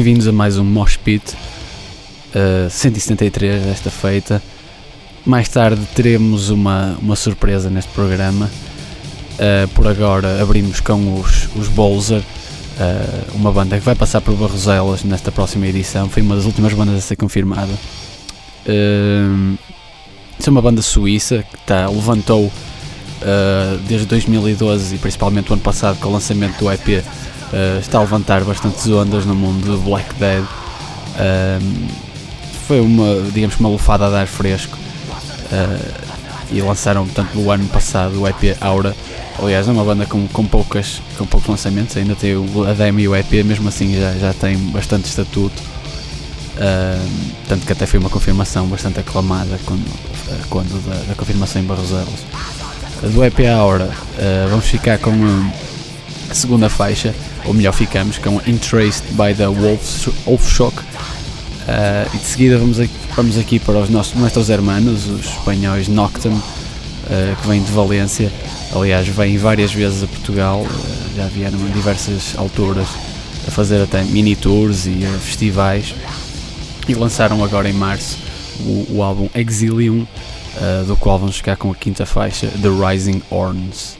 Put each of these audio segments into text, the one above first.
bem-vindos a mais um Mosh Pit uh, 173 desta feita. Mais tarde teremos uma, uma surpresa neste programa. Uh, por agora abrimos com os, os Bowser, uh, uma banda que vai passar por Barroselas nesta próxima edição. Foi uma das últimas bandas a ser confirmada. Uh, é uma banda suíça que tá, levantou desde 2012 e principalmente o ano passado com o lançamento do EP. Está a levantar bastantes ondas no mundo do Black Dead. foi uma, digamos, uma lufada a dar fresco. e lançaram, portanto, no ano passado o EP Aura Aliás, é uma banda com, com, poucas, com poucos lançamentos, ainda tem a demo e o EP, mesmo assim já, já tem bastante estatuto. Uh, tanto que até foi uma confirmação bastante aclamada quando, quando da, da confirmação em Barroselas. Do EP uh, vamos ficar com a segunda faixa, ou melhor, ficamos com Intraced by the Wolf, Wolf Shock. Uh, e de seguida vamos aqui, vamos aqui para os nossos, nossos hermanos, os espanhóis Noctem, que vêm de Valência Aliás, vêm várias vezes a Portugal, eh, já vieram em diversas alturas a fazer até mini tours e festivais e lançaram agora em março o, o álbum Exilium, uh, do qual vamos ficar com a quinta faixa, The Rising Horns.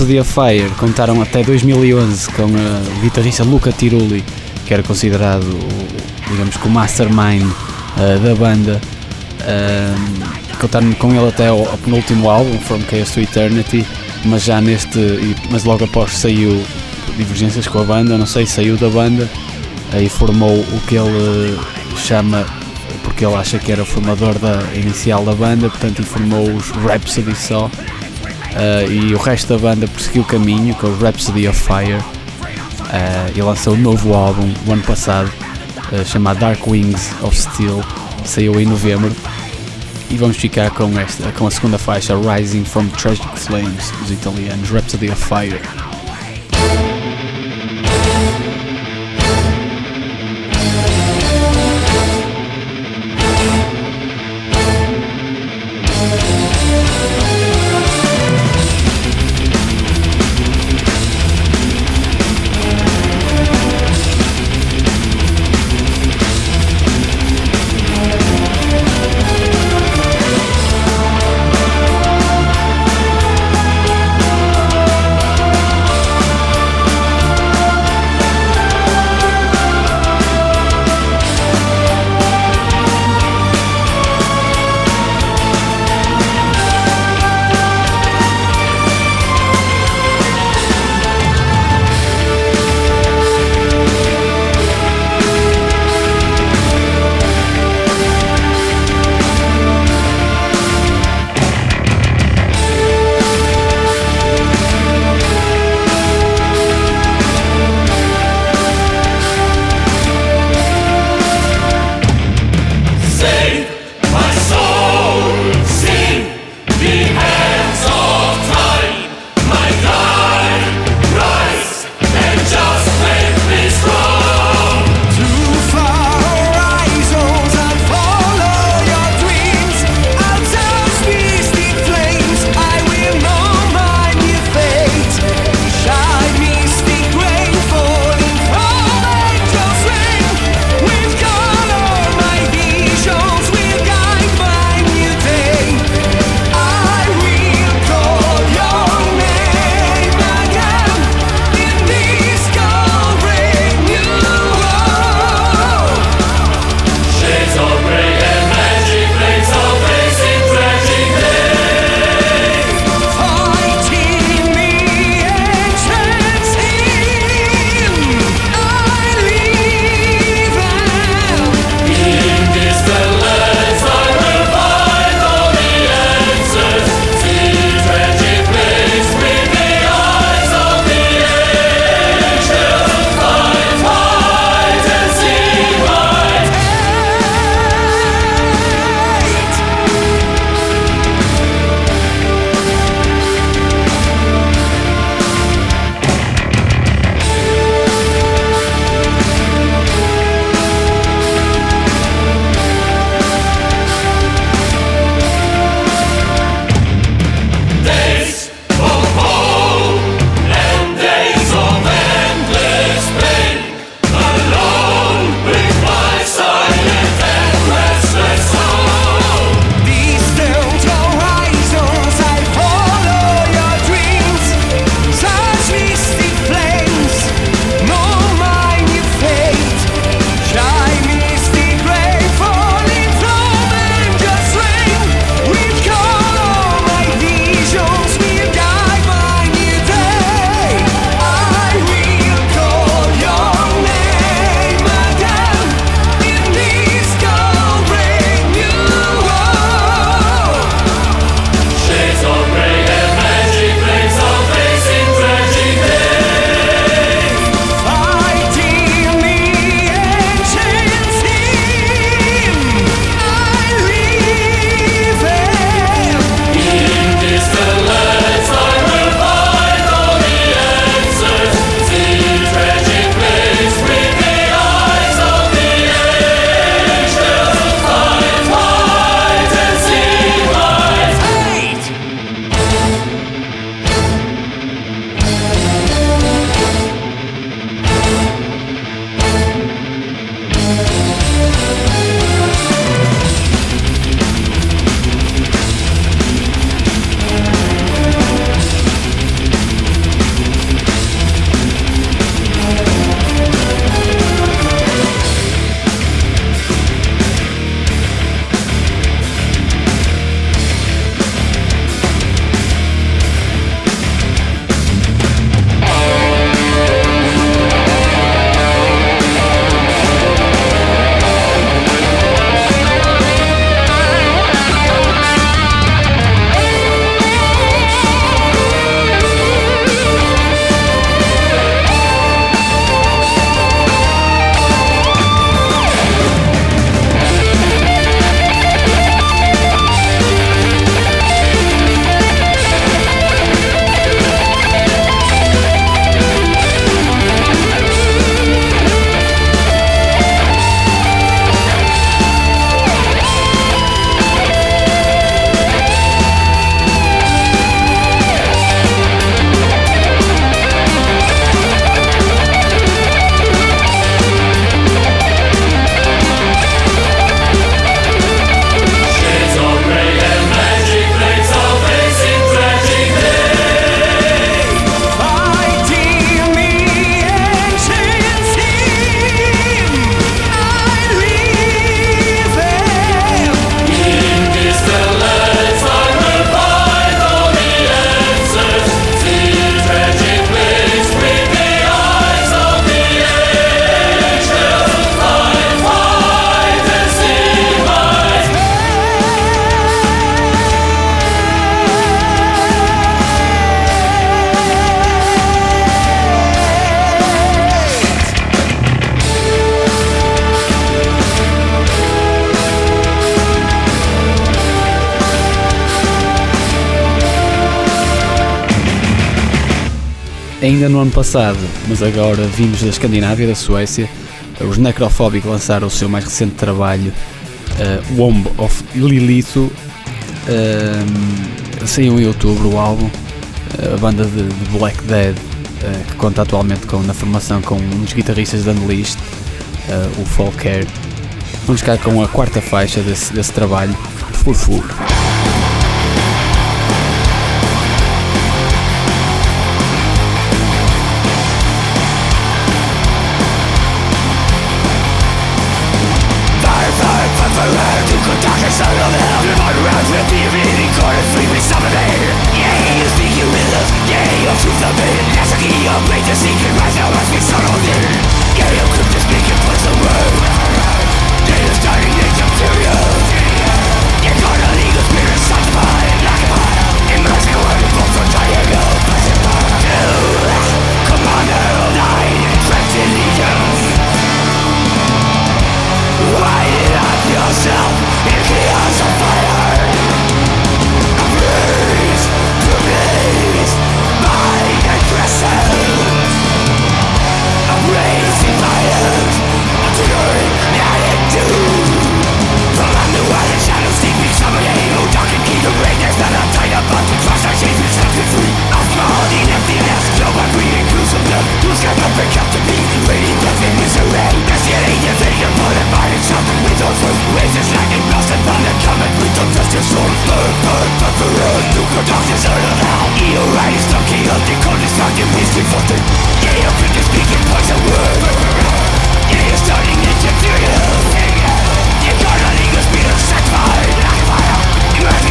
Rhapsody of Fire contaram até 2011 com a guitarrista Luca Tirulli, que era considerado, digamos, o mastermind uh, da banda. Uh, contaram com ele até ao, penúltimo álbum, From Chaos to Eternity, mas já neste, mas logo após saiu divergências com a banda, não sei, saiu da banda e formou o que ele chama porque ele acha que era o formador da inicial da banda, portanto formou os Rhapsody só. Uh, e o resto da banda prosseguiu o caminho com os Rhapsody of Fire uh, e lançou um novo álbum o ano passado uh, chamado Dark Wings of Steel, saiu em novembro. E vamos ficar com, esta, com a segunda faixa Rising from Tragic Flames, dos italianos Rhapsody of Fire. Passado, mas agora vindos da Escandinávia, da Suécia, os Necrophobic lançaram o seu mais recente trabalho, uh, Womb of Lilitho, uh, saiu em outubro o álbum, uh, a banda de, de Black Dead, uh, que conta atualmente com, na formação com um dos guitarristas da Unleashed, o Folker. Vamos ficar com a quarta faixa desse, desse trabalho, Furfur. something As a key of greatest secret, right now as we sorrow there Yeah, you could just make it put some The weakness that i tied up on Trust I change and set me free Alcoholing emptiness Now I'm reading through some blood Who's got break left to me Reading nothing is a ray the only thing I'm put in my example With all truth and thunder Coming with the dust and soul for all Nuclear darkness all around EOI is stuck chaotic Undistracted, misconfolded Yeah, you're word Yeah, you're starting to feel your You're gonna being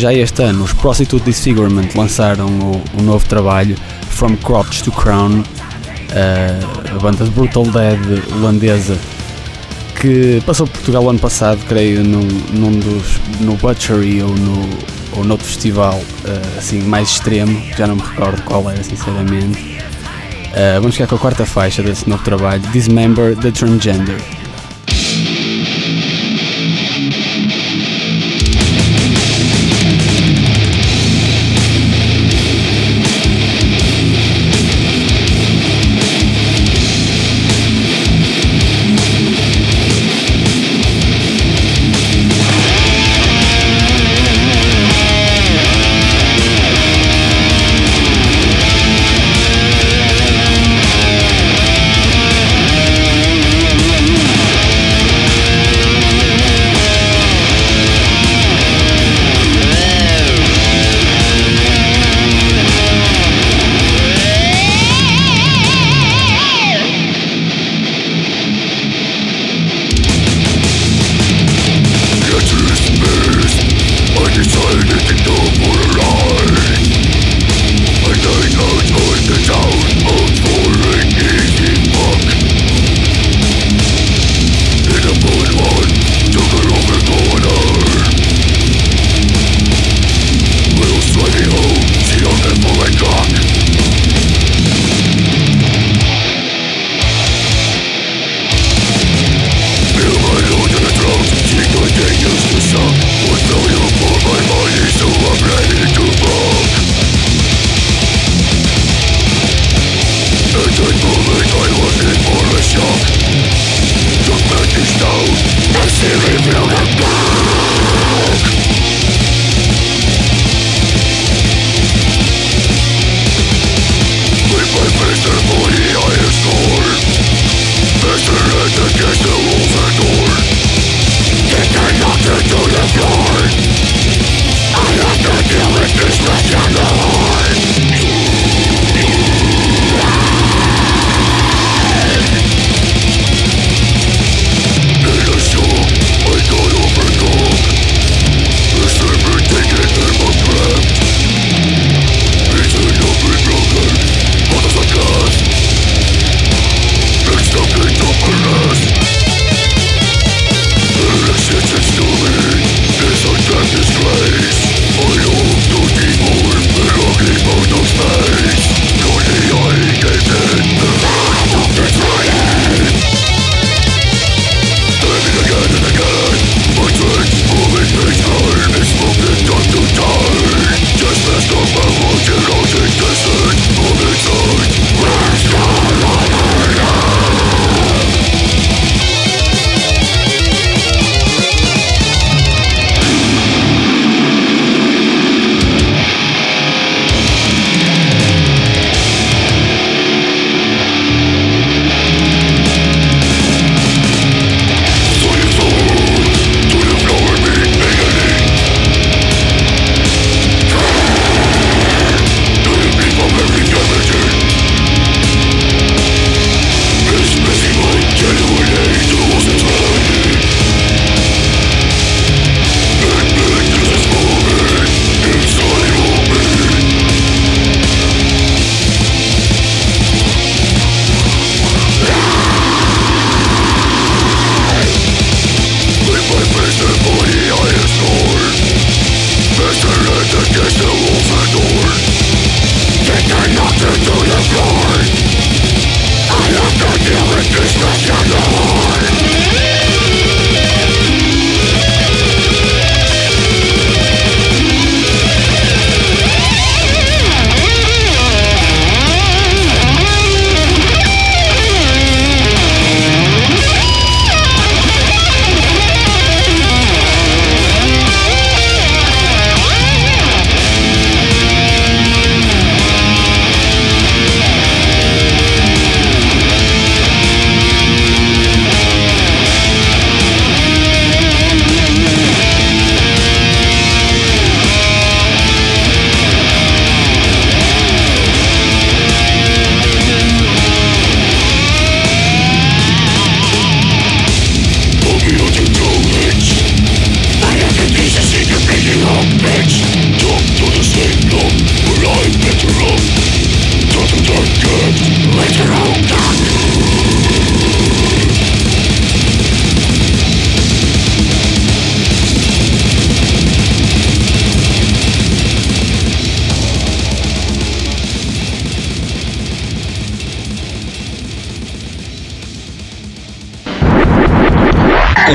Já este ano, os Prostitute Disfigurement lançaram o, o novo trabalho From Crotch to Crown, uh, a banda de Brutal Dead holandesa que passou por Portugal ano passado, creio, num, num dos, no Butchery ou no ou noutro festival uh, assim mais extremo, já não me recordo qual era sinceramente. Uh, vamos ficar com a quarta faixa desse novo trabalho, Dismember the Transgender.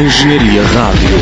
Engenharia Rádio.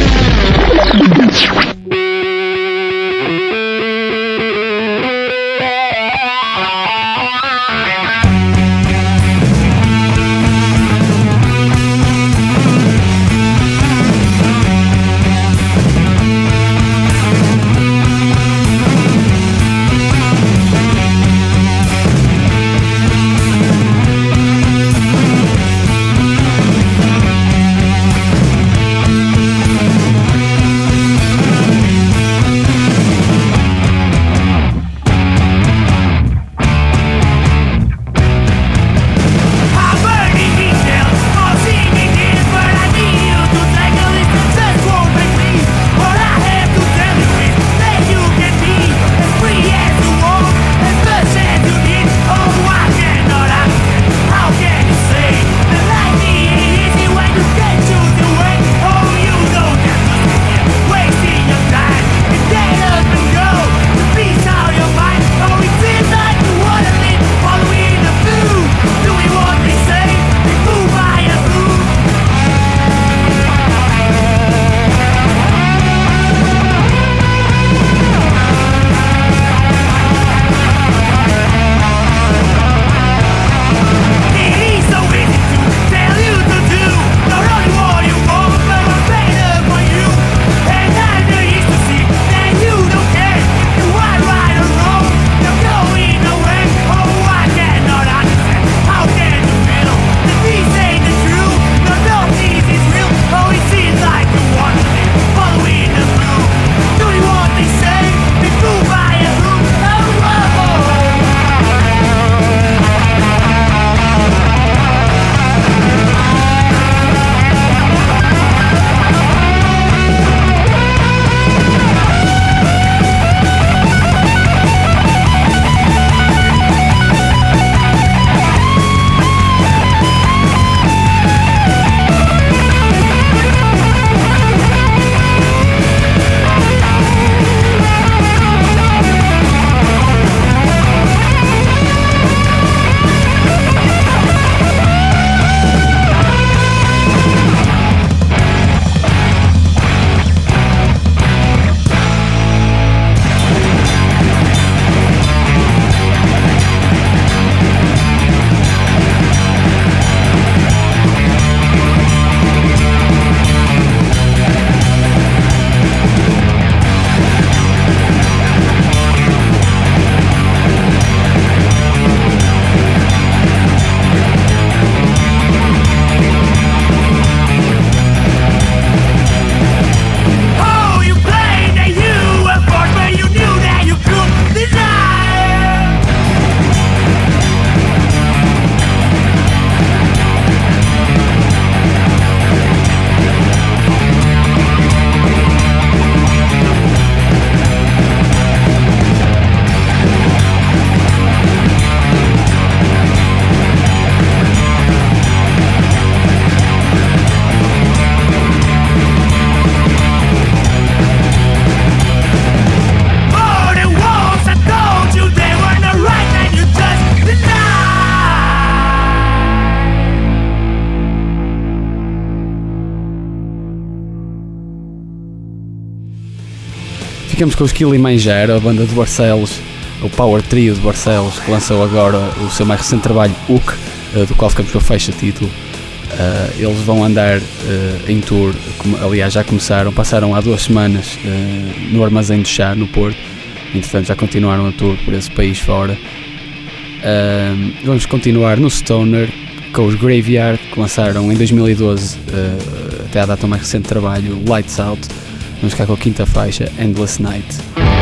Ficamos com os Kilimanjaro, a banda de Barcelos, o Power Trio de Barcelos, que lançou agora o seu mais recente trabalho, Hook, uh, do qual ficamos com a faixa título. Uh, eles vão andar uh, em tour, aliás já começaram, passaram há duas semanas no Armazém do Chá, no Porto, entretanto já continuaram a tour por esse país fora. vamos continuar no Stoner com os Graveyard, que lançaram em 2012, até à data mais recente trabalho, Lights Out. Vamos ficar com a quinta faixa, Endless Night.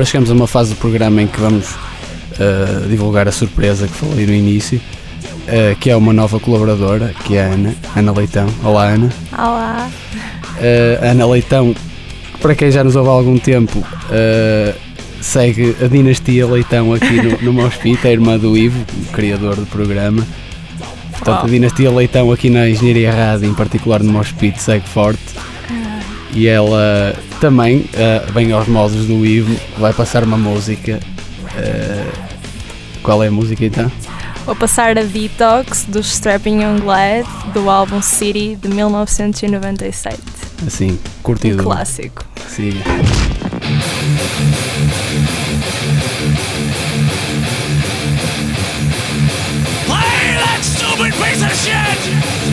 Agora chegamos a uma fase do programa em que vamos uh, divulgar a surpresa que falei no início, uh, que é uma nova colaboradora, que é a Ana, Ana Leitão. Olá Ana. Olá. Uh, Ana Leitão, para quem já nos ouve há algum tempo, segue a dinastia Leitão aqui no, no Mospita, a irmã do Ivo, o criador do programa. Portanto, oh. a dinastia Leitão aqui na Engenharia Rádio, em particular no Mospit, segue forte. E ela também, uh, bem aos modos do Ivo, vai passar uma música. Uh, qual é a música então? Vou passar a Detox dos Strapping Young Lad do álbum City de 1997. Assim, curtido. Um clássico. Siga. Play that stupid piece of shit!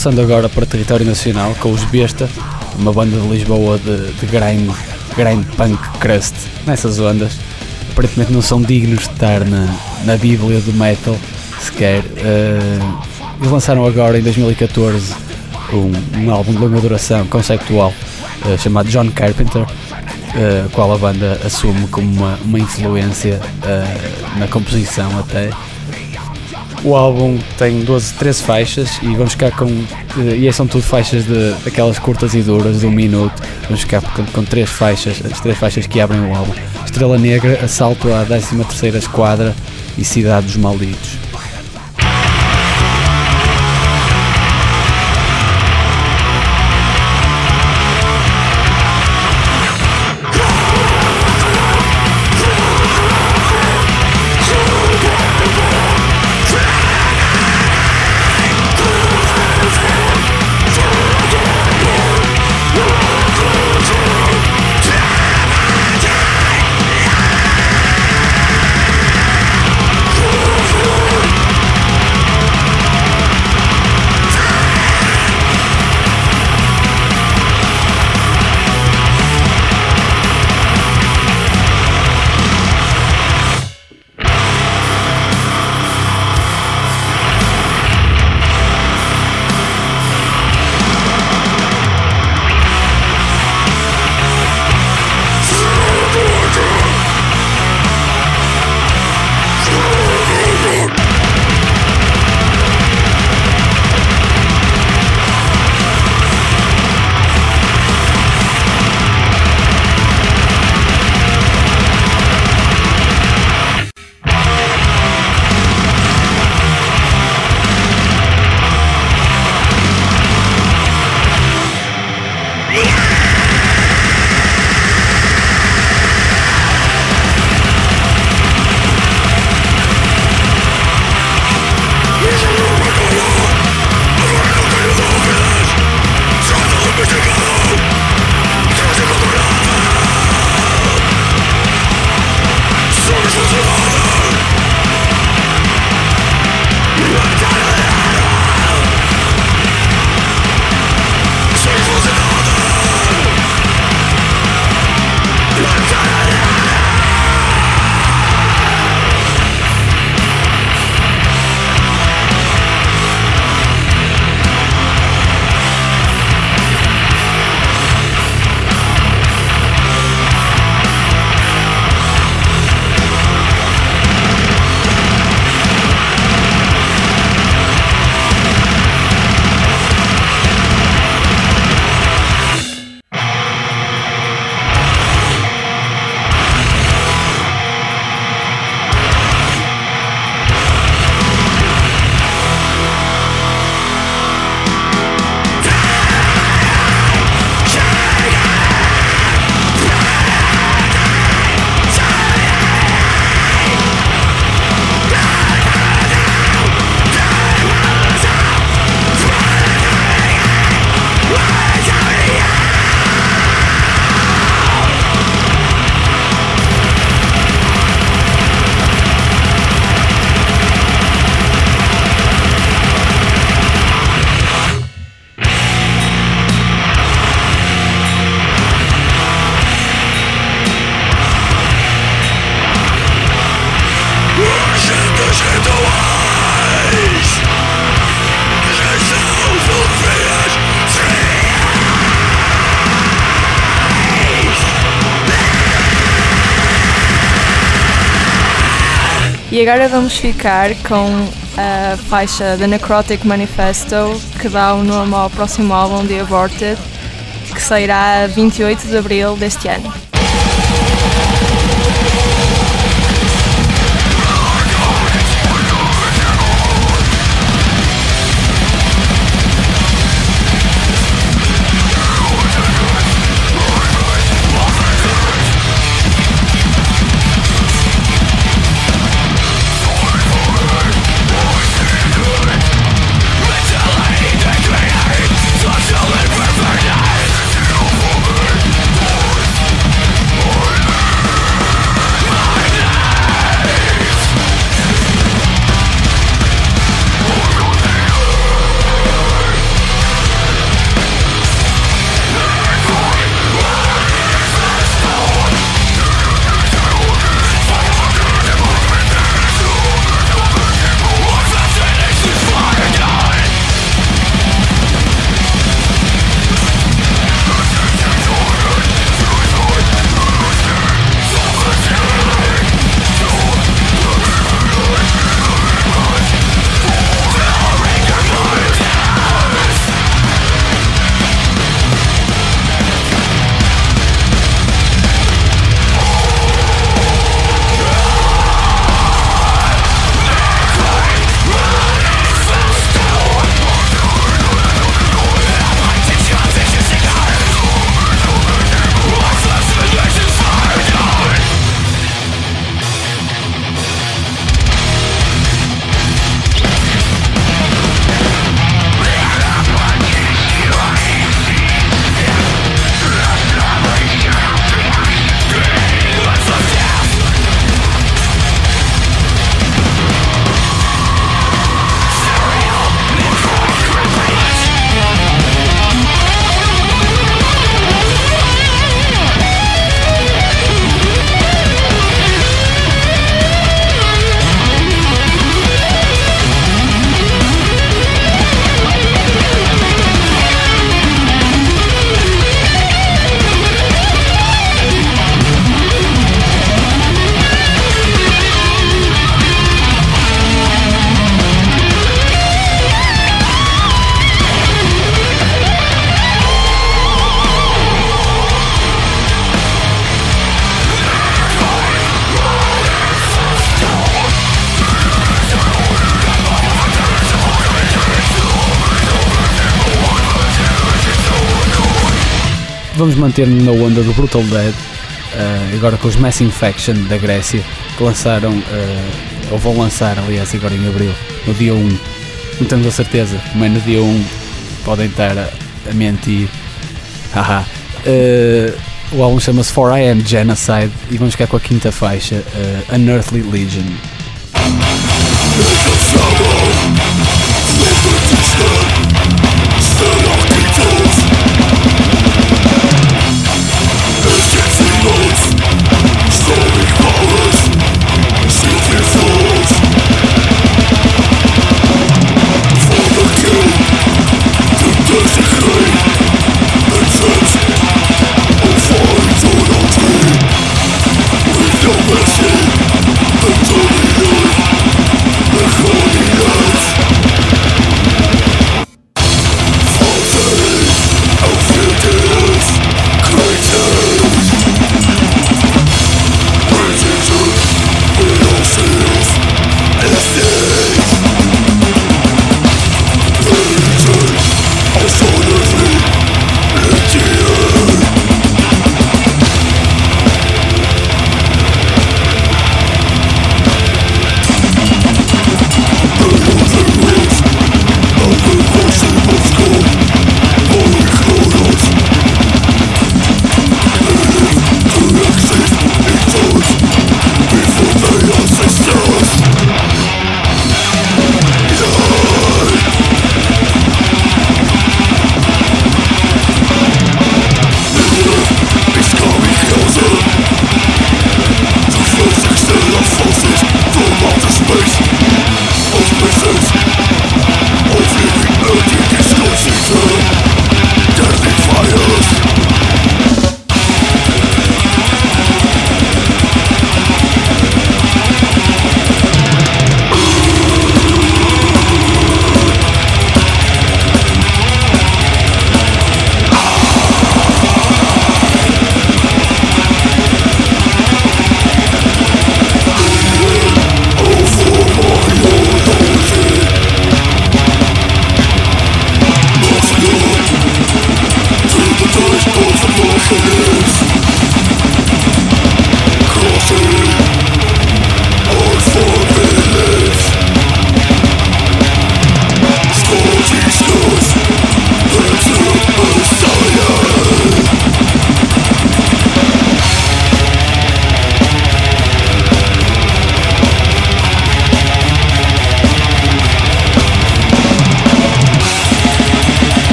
Passando agora para território nacional com os Besta, uma banda de Lisboa de, de grind, grind punk crust, nessas ondas. Aparentemente não são dignos de estar na, na bíblia do metal sequer. Uh, eles lançaram agora em 2014 um, um álbum de longa duração conceptual uh, chamado John Carpenter, uh, qual a banda assume como uma, uma influência uh, na composição até. O álbum tem 12, 13 faixas e vamos ficar com. E são tudo faixas de aquelas curtas e duras de um minuto. Vamos ficar com, com três faixas, as três faixas que abrem o álbum: Estrela Negra, Assalto à 13 Esquadra e Cidade dos Malditos. E agora vamos ficar com a faixa The Necrotic Manifesto, que dá o nome ao próximo álbum The Aborted, que sairá 28 de abril deste ano. Na onda do Brutal Dead, uh, agora com os Mass Infection da Grécia, que lançaram, uh, ou vão lançar, aliás, agora em abril, no dia 1. Não temos a certeza, mas no dia 1 podem estar a, a mentir. Haha. Uh, o álbum chama-se For I Am Genocide e vamos ficar com a quinta faixa, uh, Unearthly Legion.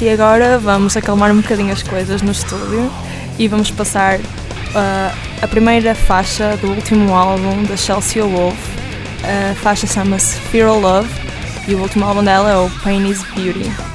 E agora vamos acalmar um bocadinho as coisas no estúdio e vamos passar uh, a primeira faixa do último álbum da Chelsea Wolf. A faixa chama-se Fear of Love e o último álbum dela é o Pain is Beauty.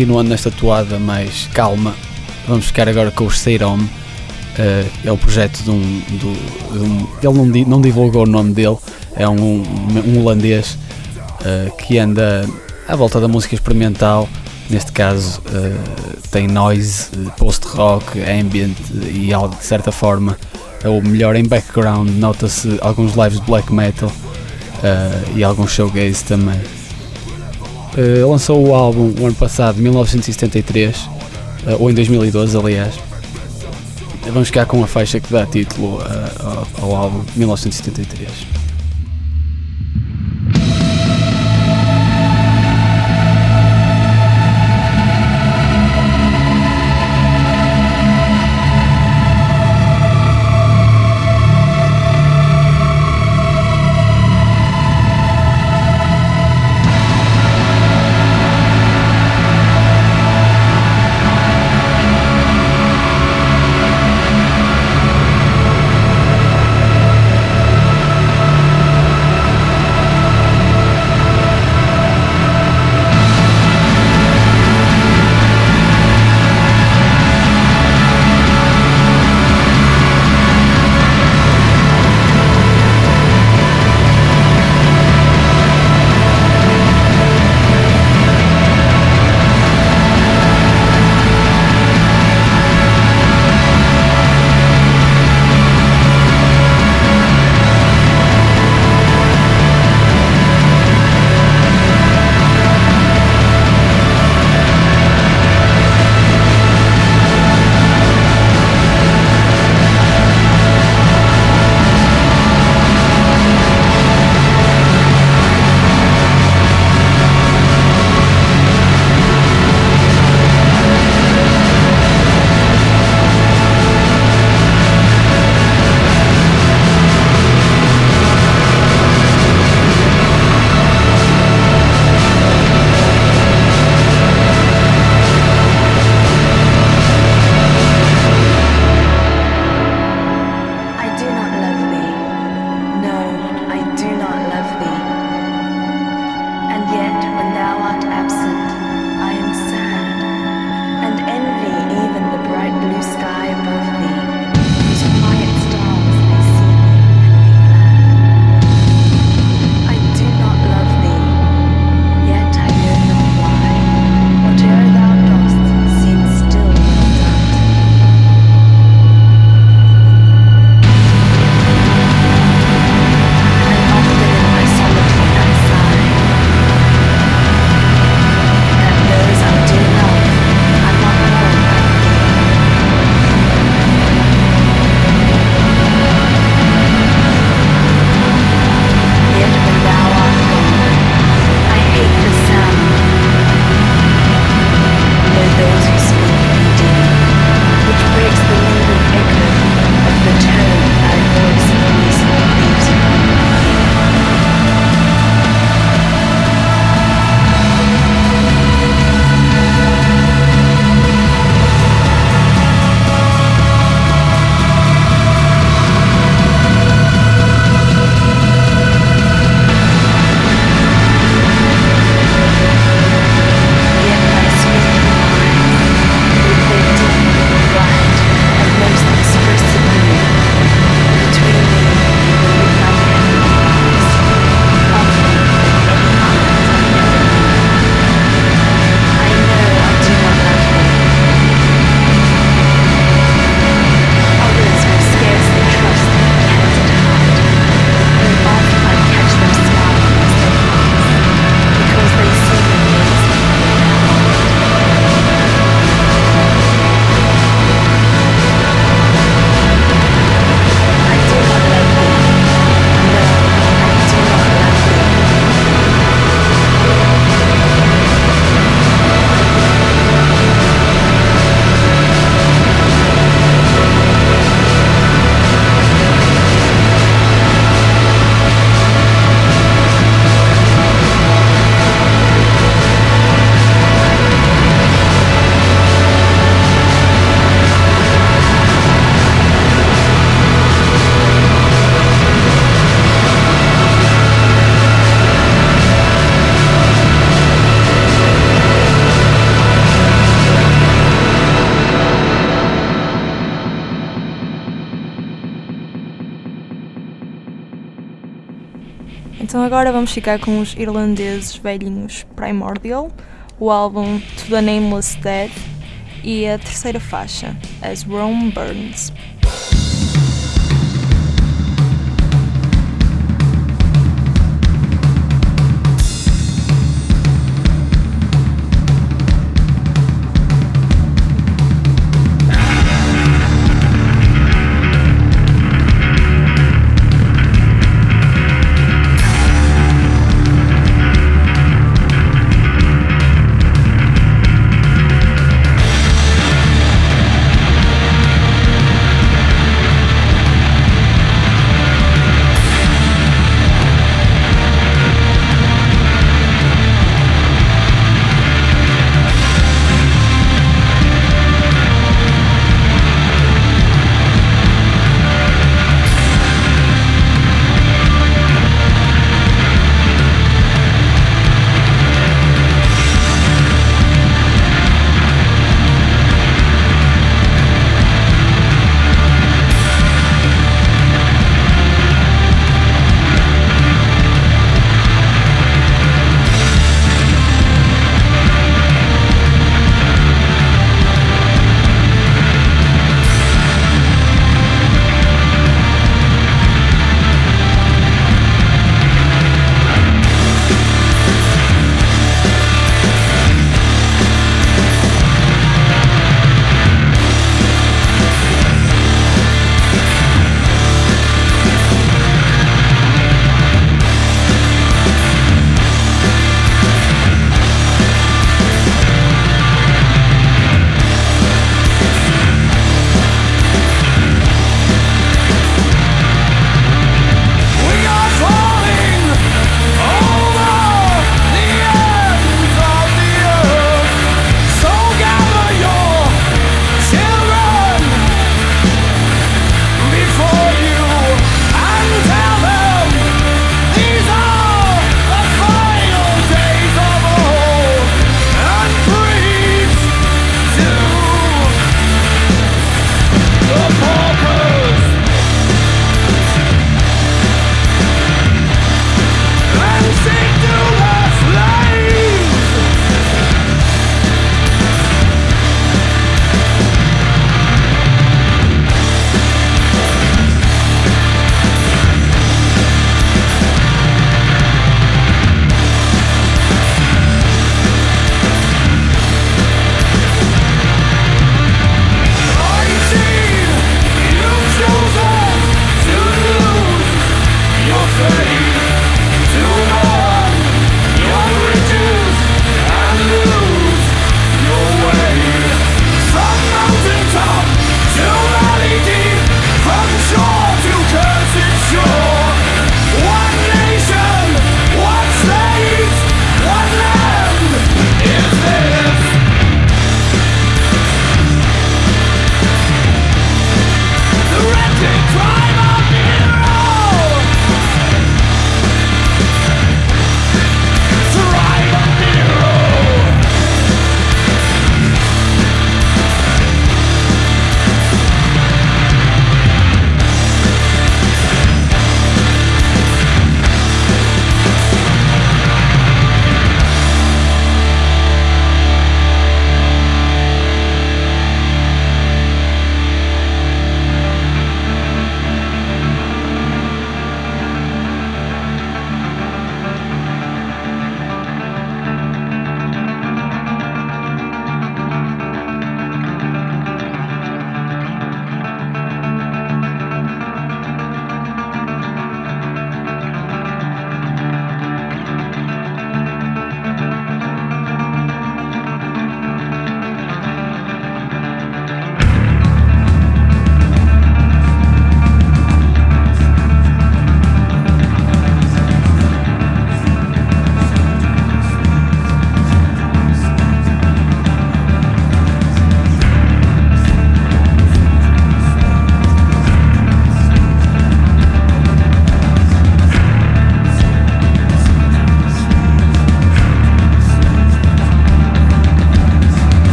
Continuando nesta toada mais calma, vamos ficar agora com o Seirom. Uh, é o projeto de um, de, de um ele não, di, não, divulgou o nome dele, é um, um, um holandês uh, que anda à volta da música experimental. Neste caso, uh, tem noise, post-rock, ambient e, de certa forma, é o melhor em background. Nota-se alguns lives de black metal e alguns showgaze também. Lançou o álbum o ano passado, 1973, ou em 2012, aliás. Vamos ficar com a faixa que dá título ao, ao álbum 1973. Agora vamos ficar com os irlandeses velhinhos Primordial, o álbum To the Nameless Dead e a terceira faixa, As Rome Burns.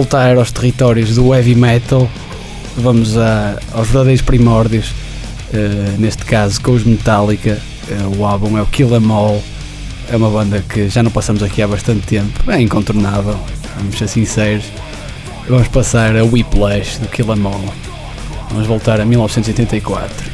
Voltar aos territórios do heavy metal, vamos a, aos verdadeiros primórdios, uh, neste caso com os Metallica. Uh, o álbum é o Kill Em All, é uma banda que já não passamos aqui há bastante tempo, é incontornável, vamos ser sinceros. Vamos passar a Whiplash do Kill Em All. Vamos voltar a 1984.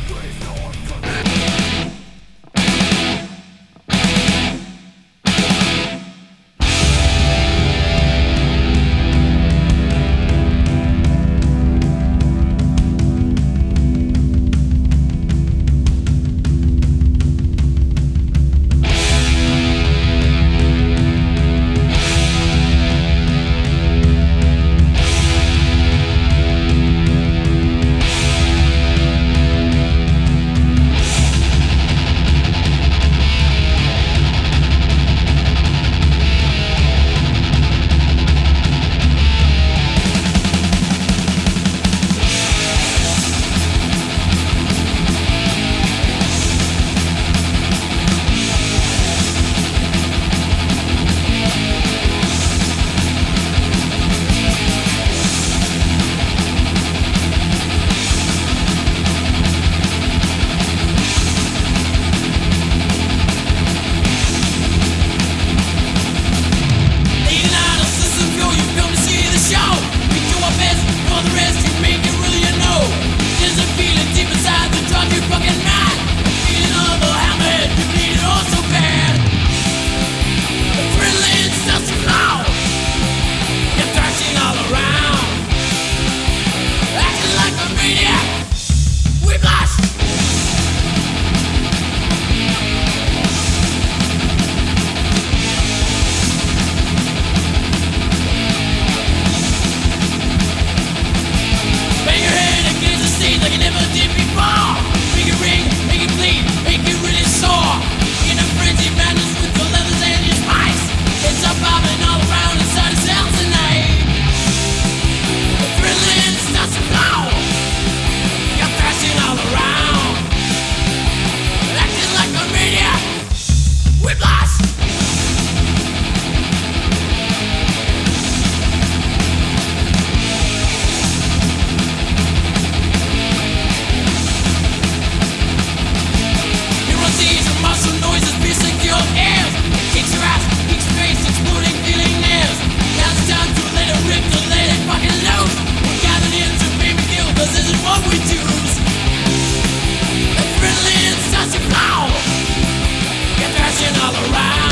E agora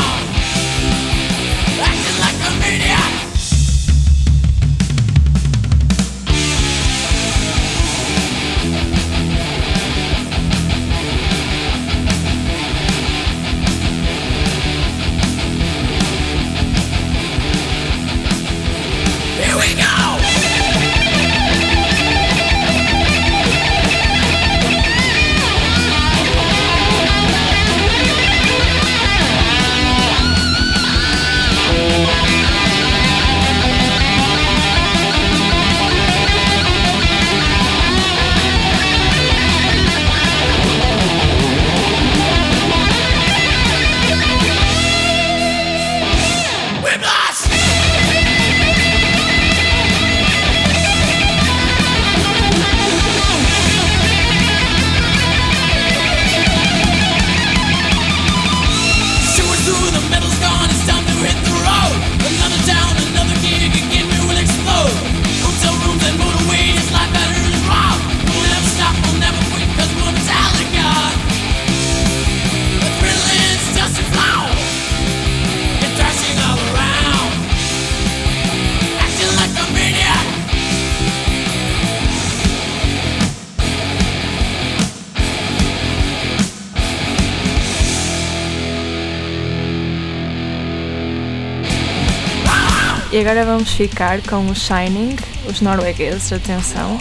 vamos ficar com o Shining, os noruegueses, atenção,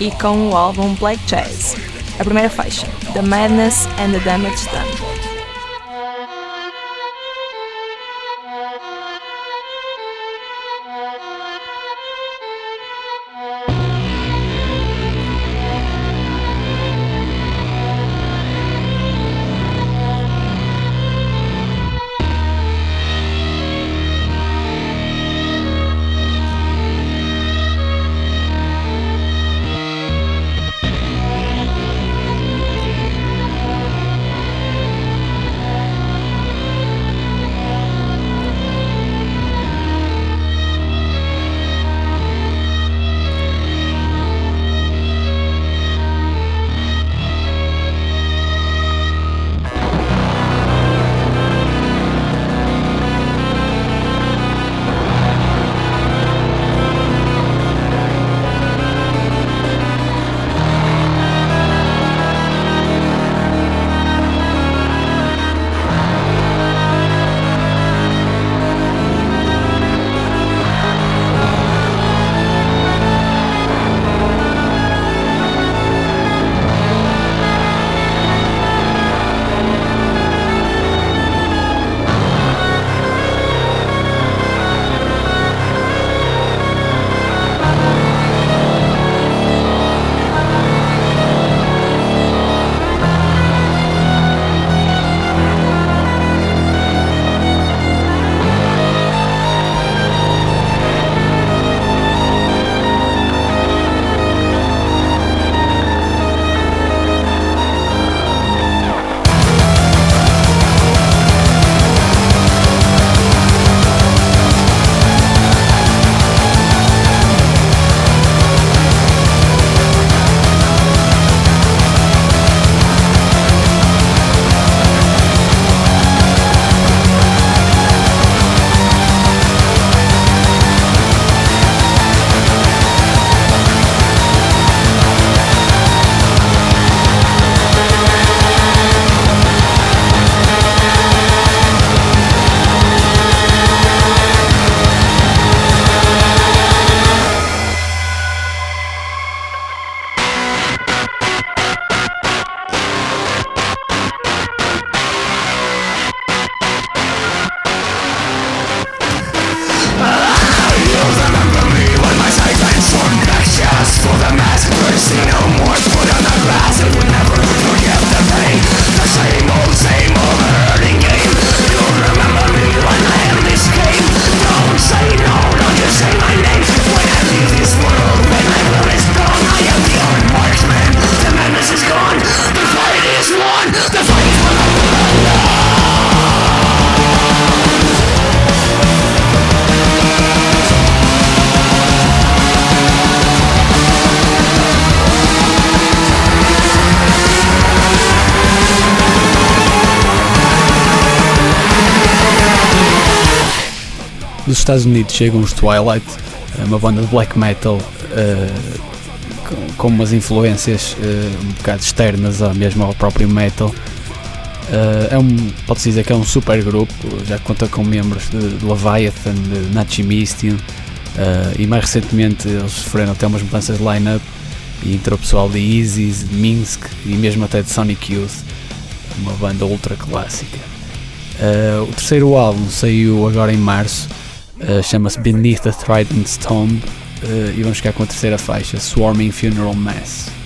e com o álbum Black Jazz. A primeira faixa, The Madness and the Damage Done. Estados Unidos chegam os Twilight, uma banda de black metal com, com umas influências um bocado externas ao mesmo ao próprio metal. é um, pode-se dizer que é um super grupo, já conta com membros de Leviathan, de Nachimistion e mais recentemente eles sofreram até umas mudanças de line-up e entrou pessoal de Isis, de Minsk e mesmo até de Sonic Youth, uma banda ultra clássica. Uh, o terceiro álbum saiu agora em março, uh, chama-se Beneath the Trident's Tomb uh, e vamos ficar com a terceira faixa, Swarming Funeral Mass.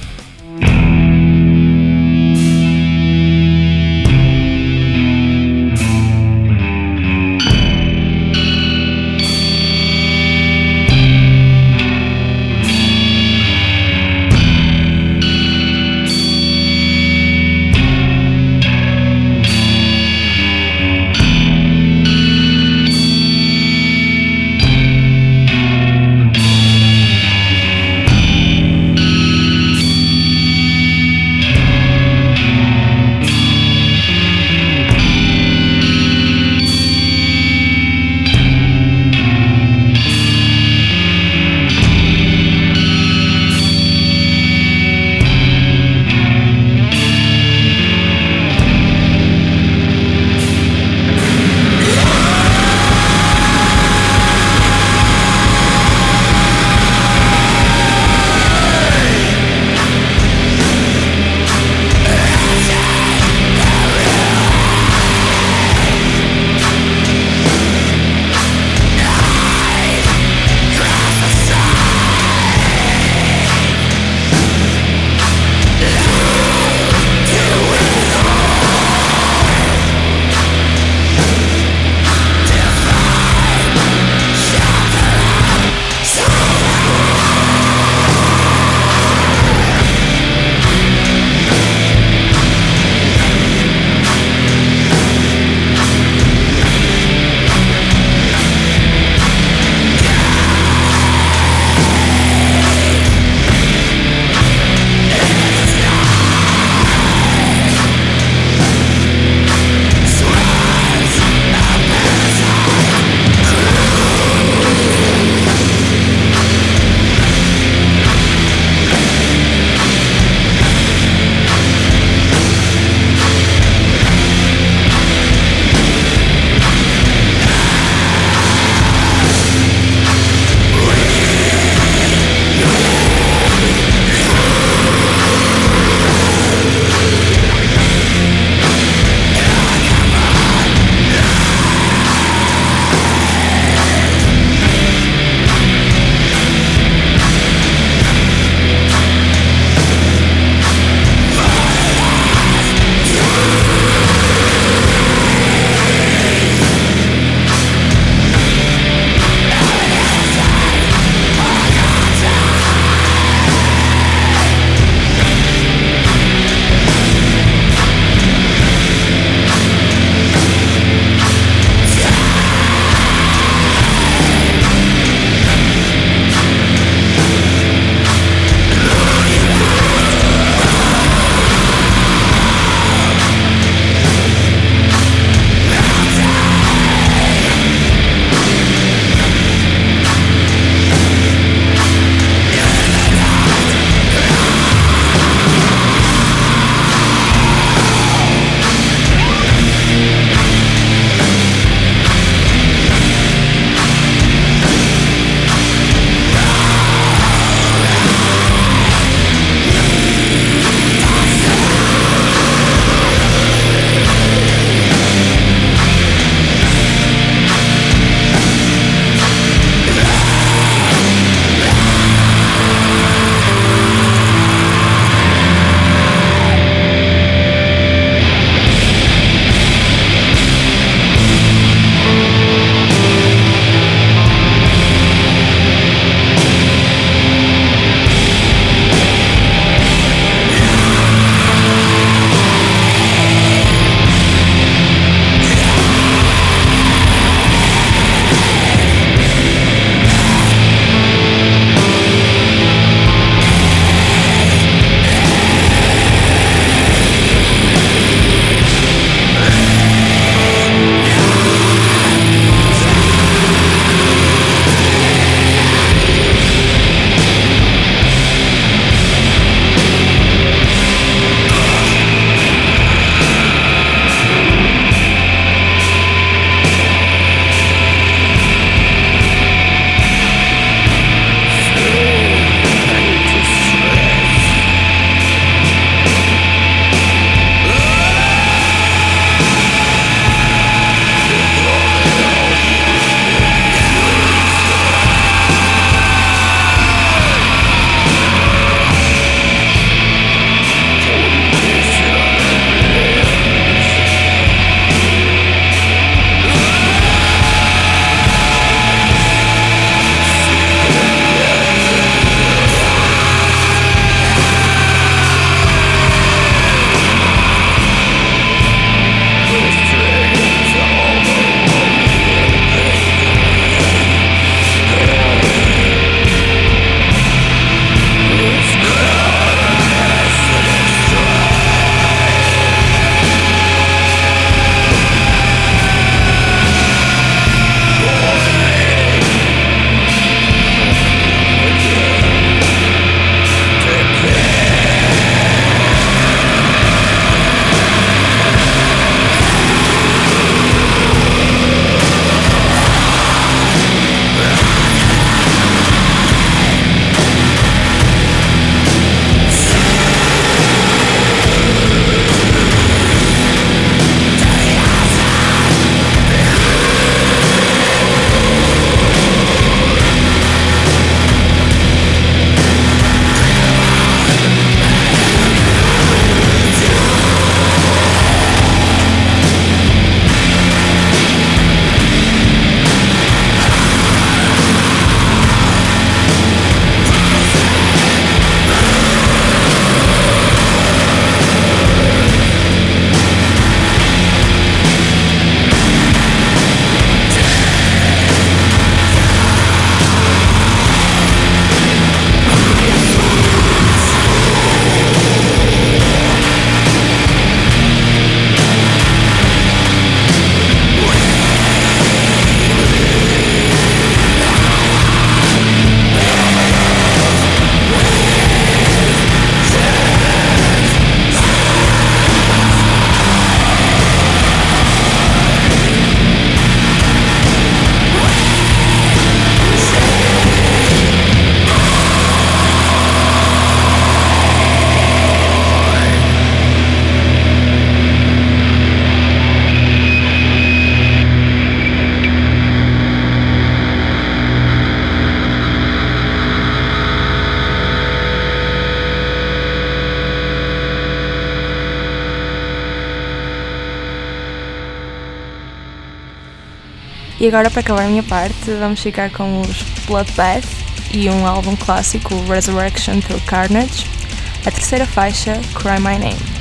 E agora, para acabar a minha parte, vamos ficar com os Bloodbath e um álbum clássico, Resurrection Through Carnage. A terceira faixa, Cry My Name.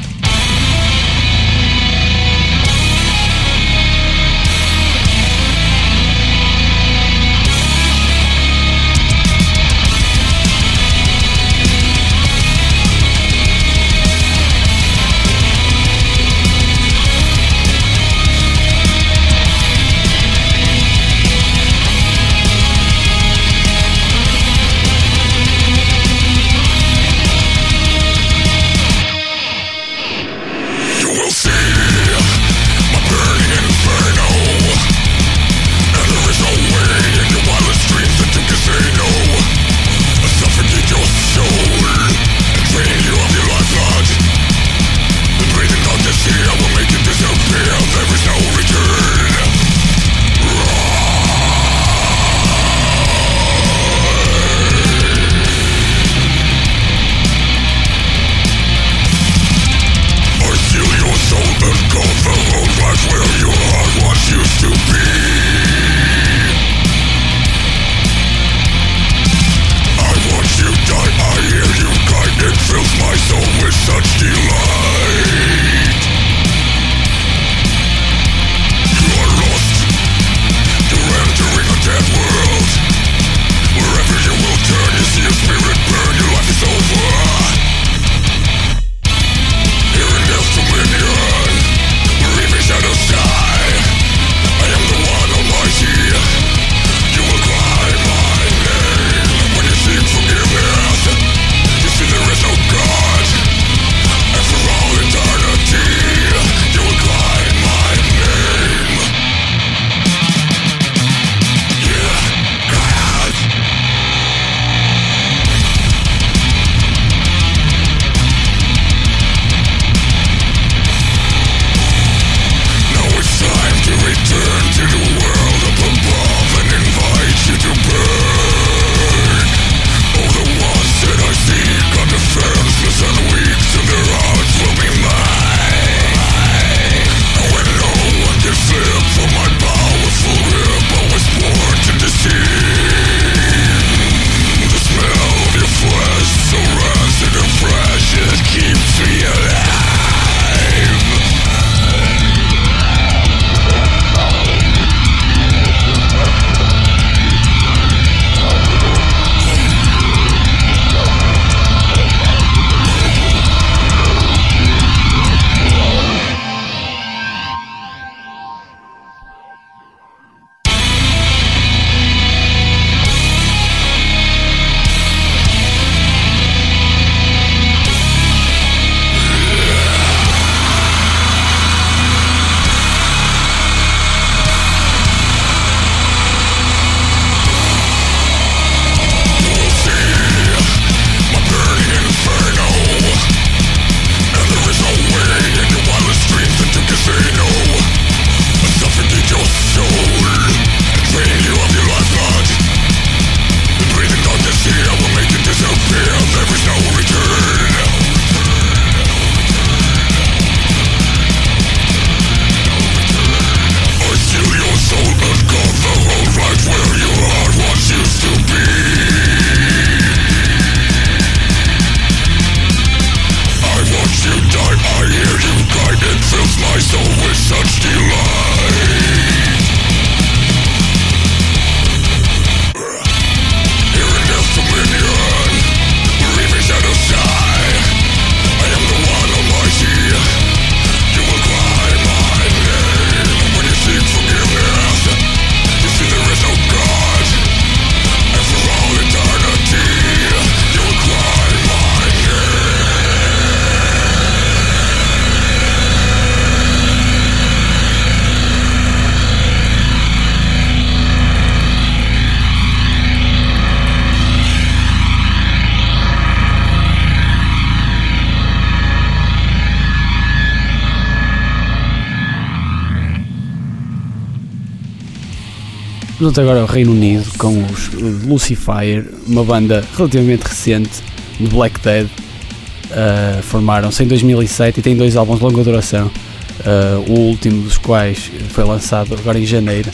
Vamos agora ao Reino Unido com os Lucifer, uma banda relativamente recente de Black Dead. Uh, Formaram-se em 2007 e têm dois álbuns de longa duração, uh, o último dos quais foi lançado agora em janeiro.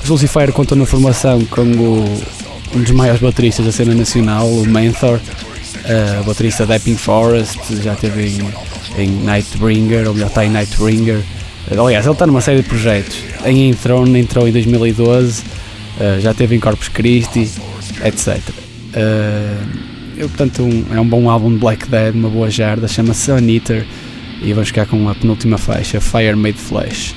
Os Lucifer contam na formação com o, um dos maiores bateristas da cena nacional, o Menthor, uh, baterista da Epping Forest, já teve em, em Nightbringer, ou melhor, está em Nightbringer. Aliás, ele está numa série de projetos. Em Entrone entrou em 2012, uh, já teve em Corpus Christi, etc. Uh, eu, portanto, um, é um bom álbum de Black Dead, uma boa jarda, chama-se Sun Eater e vamos ficar com a penúltima faixa, Fire Made Flash.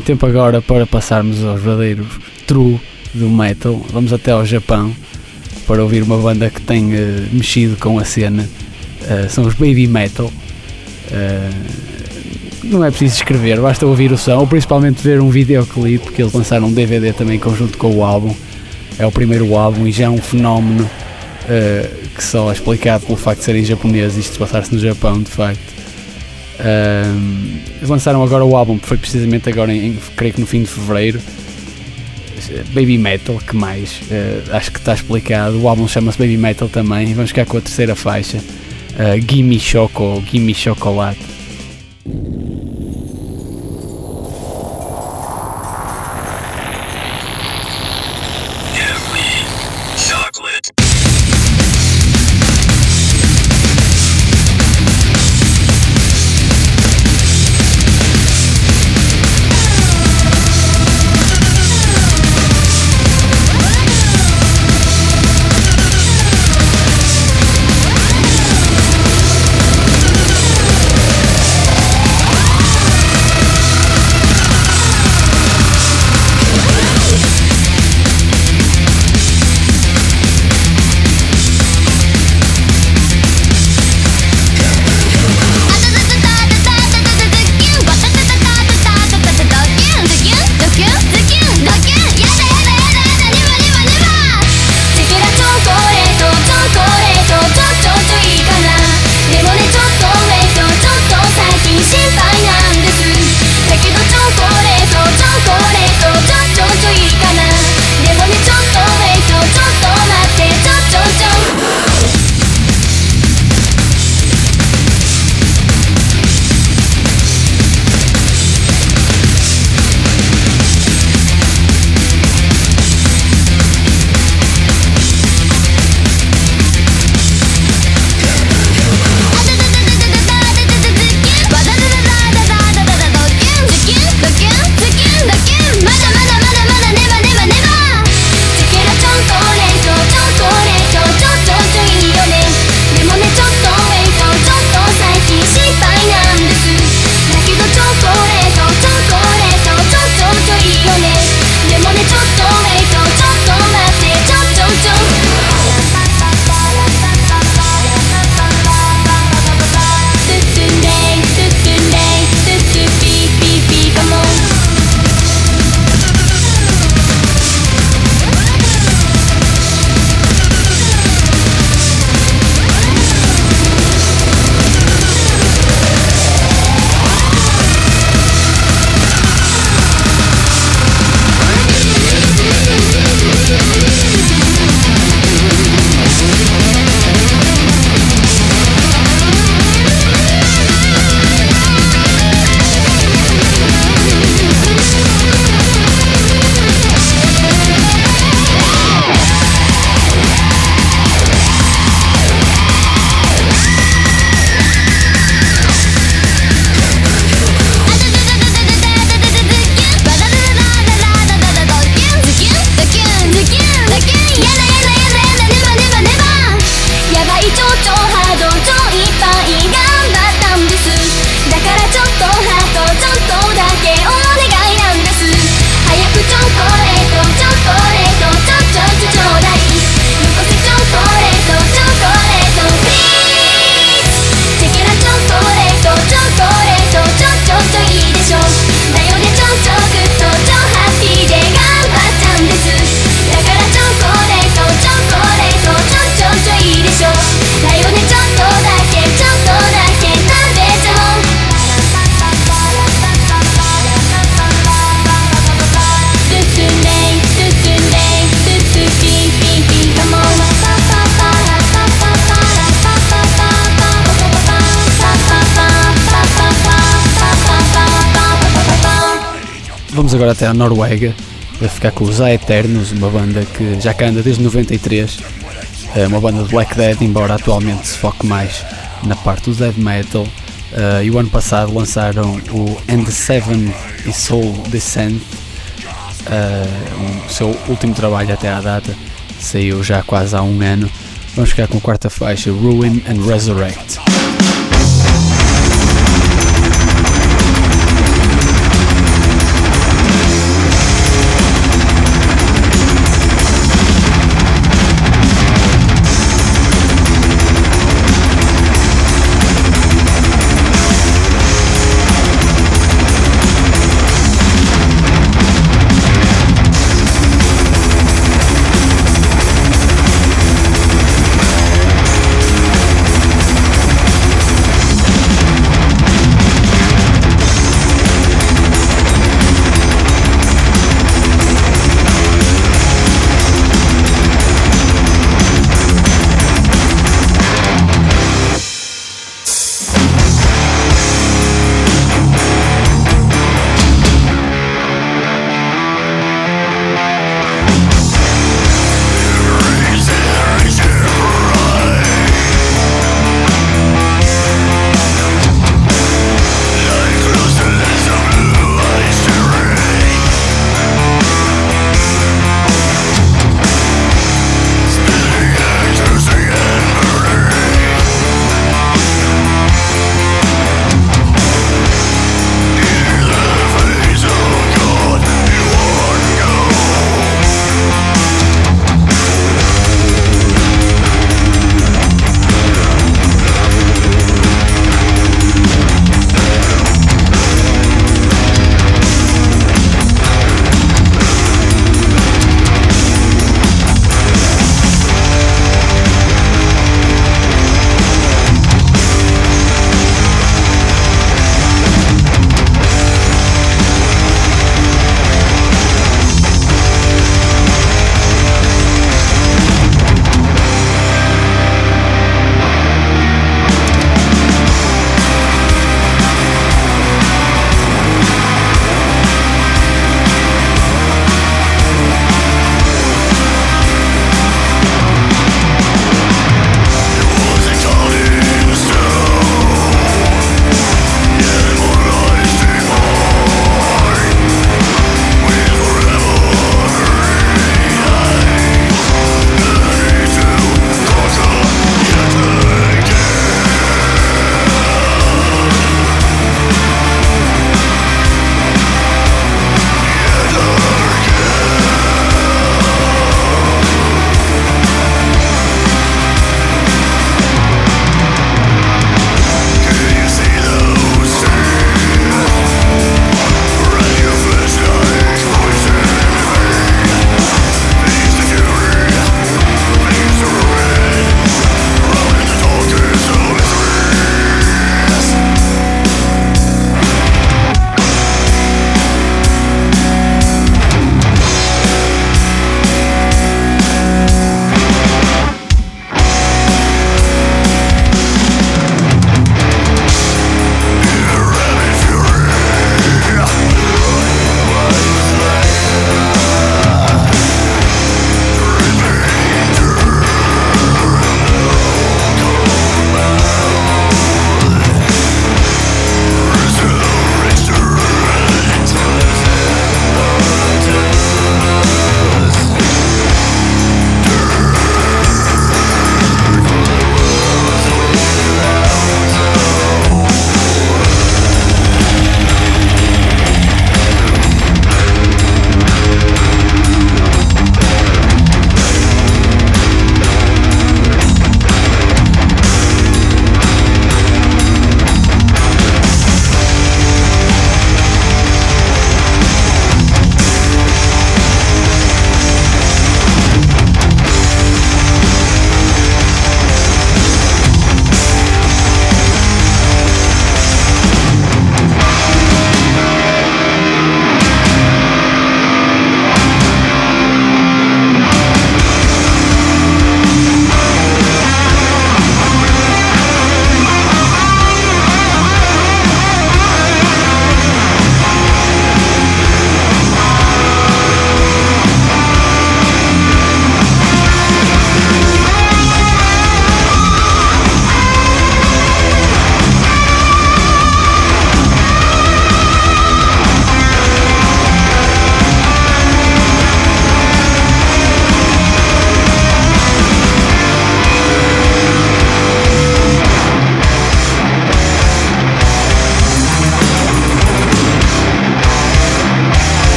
Bem, tempo agora para passarmos aos verdadeiros true do metal. Vamos até ao Japão para ouvir uma banda que tem uh, mexido com a cena. Uh, são os Baby Metal. Uh, não é preciso escrever, basta ouvir o som, ou principalmente ver um videoclipe que eles lançaram um DVD também conjunto com o álbum. É o primeiro álbum e já é um fenómeno que só é explicado pelo facto de serem japoneses, isto passar-se no Japão de facto. Eles lançaram agora o álbum, foi precisamente agora, em, creio que no fim de fevereiro, Baby Metal, que mais? Uh, acho que está explicado. O álbum chama-se Baby Metal também. Vamos ficar com a terceira faixa, uh, Gimme Choco, Gimme Chocolate. Até à Noruega para ficar com os Aeternos, uma banda que já cá anda desde 93, é uma banda de Black Dead, embora atualmente se foque mais na parte do death metal. Uh, e o ano passado lançaram o And the Seven e Soul Descent, uh, o seu último trabalho até à data, saiu já quase há um ano. Vamos ficar com a quarta faixa, Ruin and Resurrect.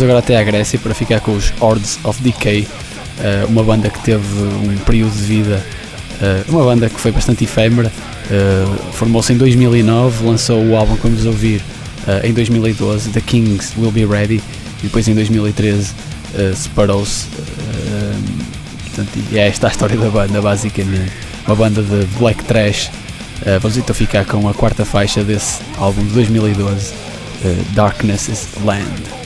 Vamos agora até à Grécia para ficar com os Hordes of Decay, uh, uma banda que teve um período de vida, uh, uma banda que foi bastante efêmera, uh, formou-se em 2009, lançou o álbum que vamos ouvir em 2012, The Kings Will Be Ready, e depois em 2013 separou-se. e é esta a história da banda, basicamente. Uma banda de black trash. vamos então ficar com a quarta faixa desse álbum de 2012, Darkness is Land.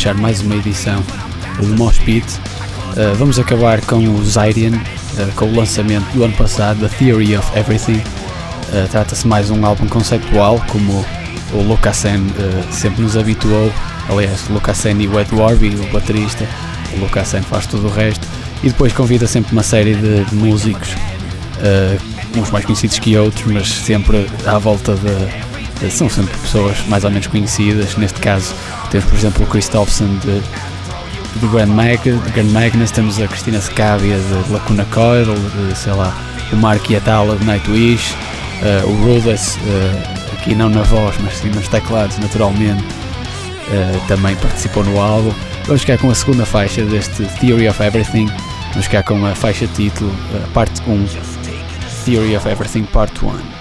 Fechar mais uma edição do Mosh Pit. Uh, vamos acabar com o Zyrian, uh, com o lançamento do ano passado, The Theory of Everything. Uh, Trata-se mais um álbum conceptual, como o Lucasen sempre nos habituou. Aliás, Lucasen e o Ed Warby, o baterista, o Lucasen faz tudo o resto. E depois convida sempre uma série de músicos, uns mais conhecidos que outros, mas sempre à volta de. São sempre pessoas mais ou menos conhecidas. Neste caso, temos por exemplo o Christopherson de do Grand, Mag, Grand Magnus, temos a Cristina Scavia de Lacuna Coil, de, sei lá, o Mark Yatala de Nightwish, uh, o Rudas, uh, aqui não na voz, mas sim nos teclados, naturalmente, uh, também participou no álbum. Vamos ficar com a segunda faixa deste Theory of Everything, vamos ficar com a faixa título, parte 1, Theory of Everything Part 1.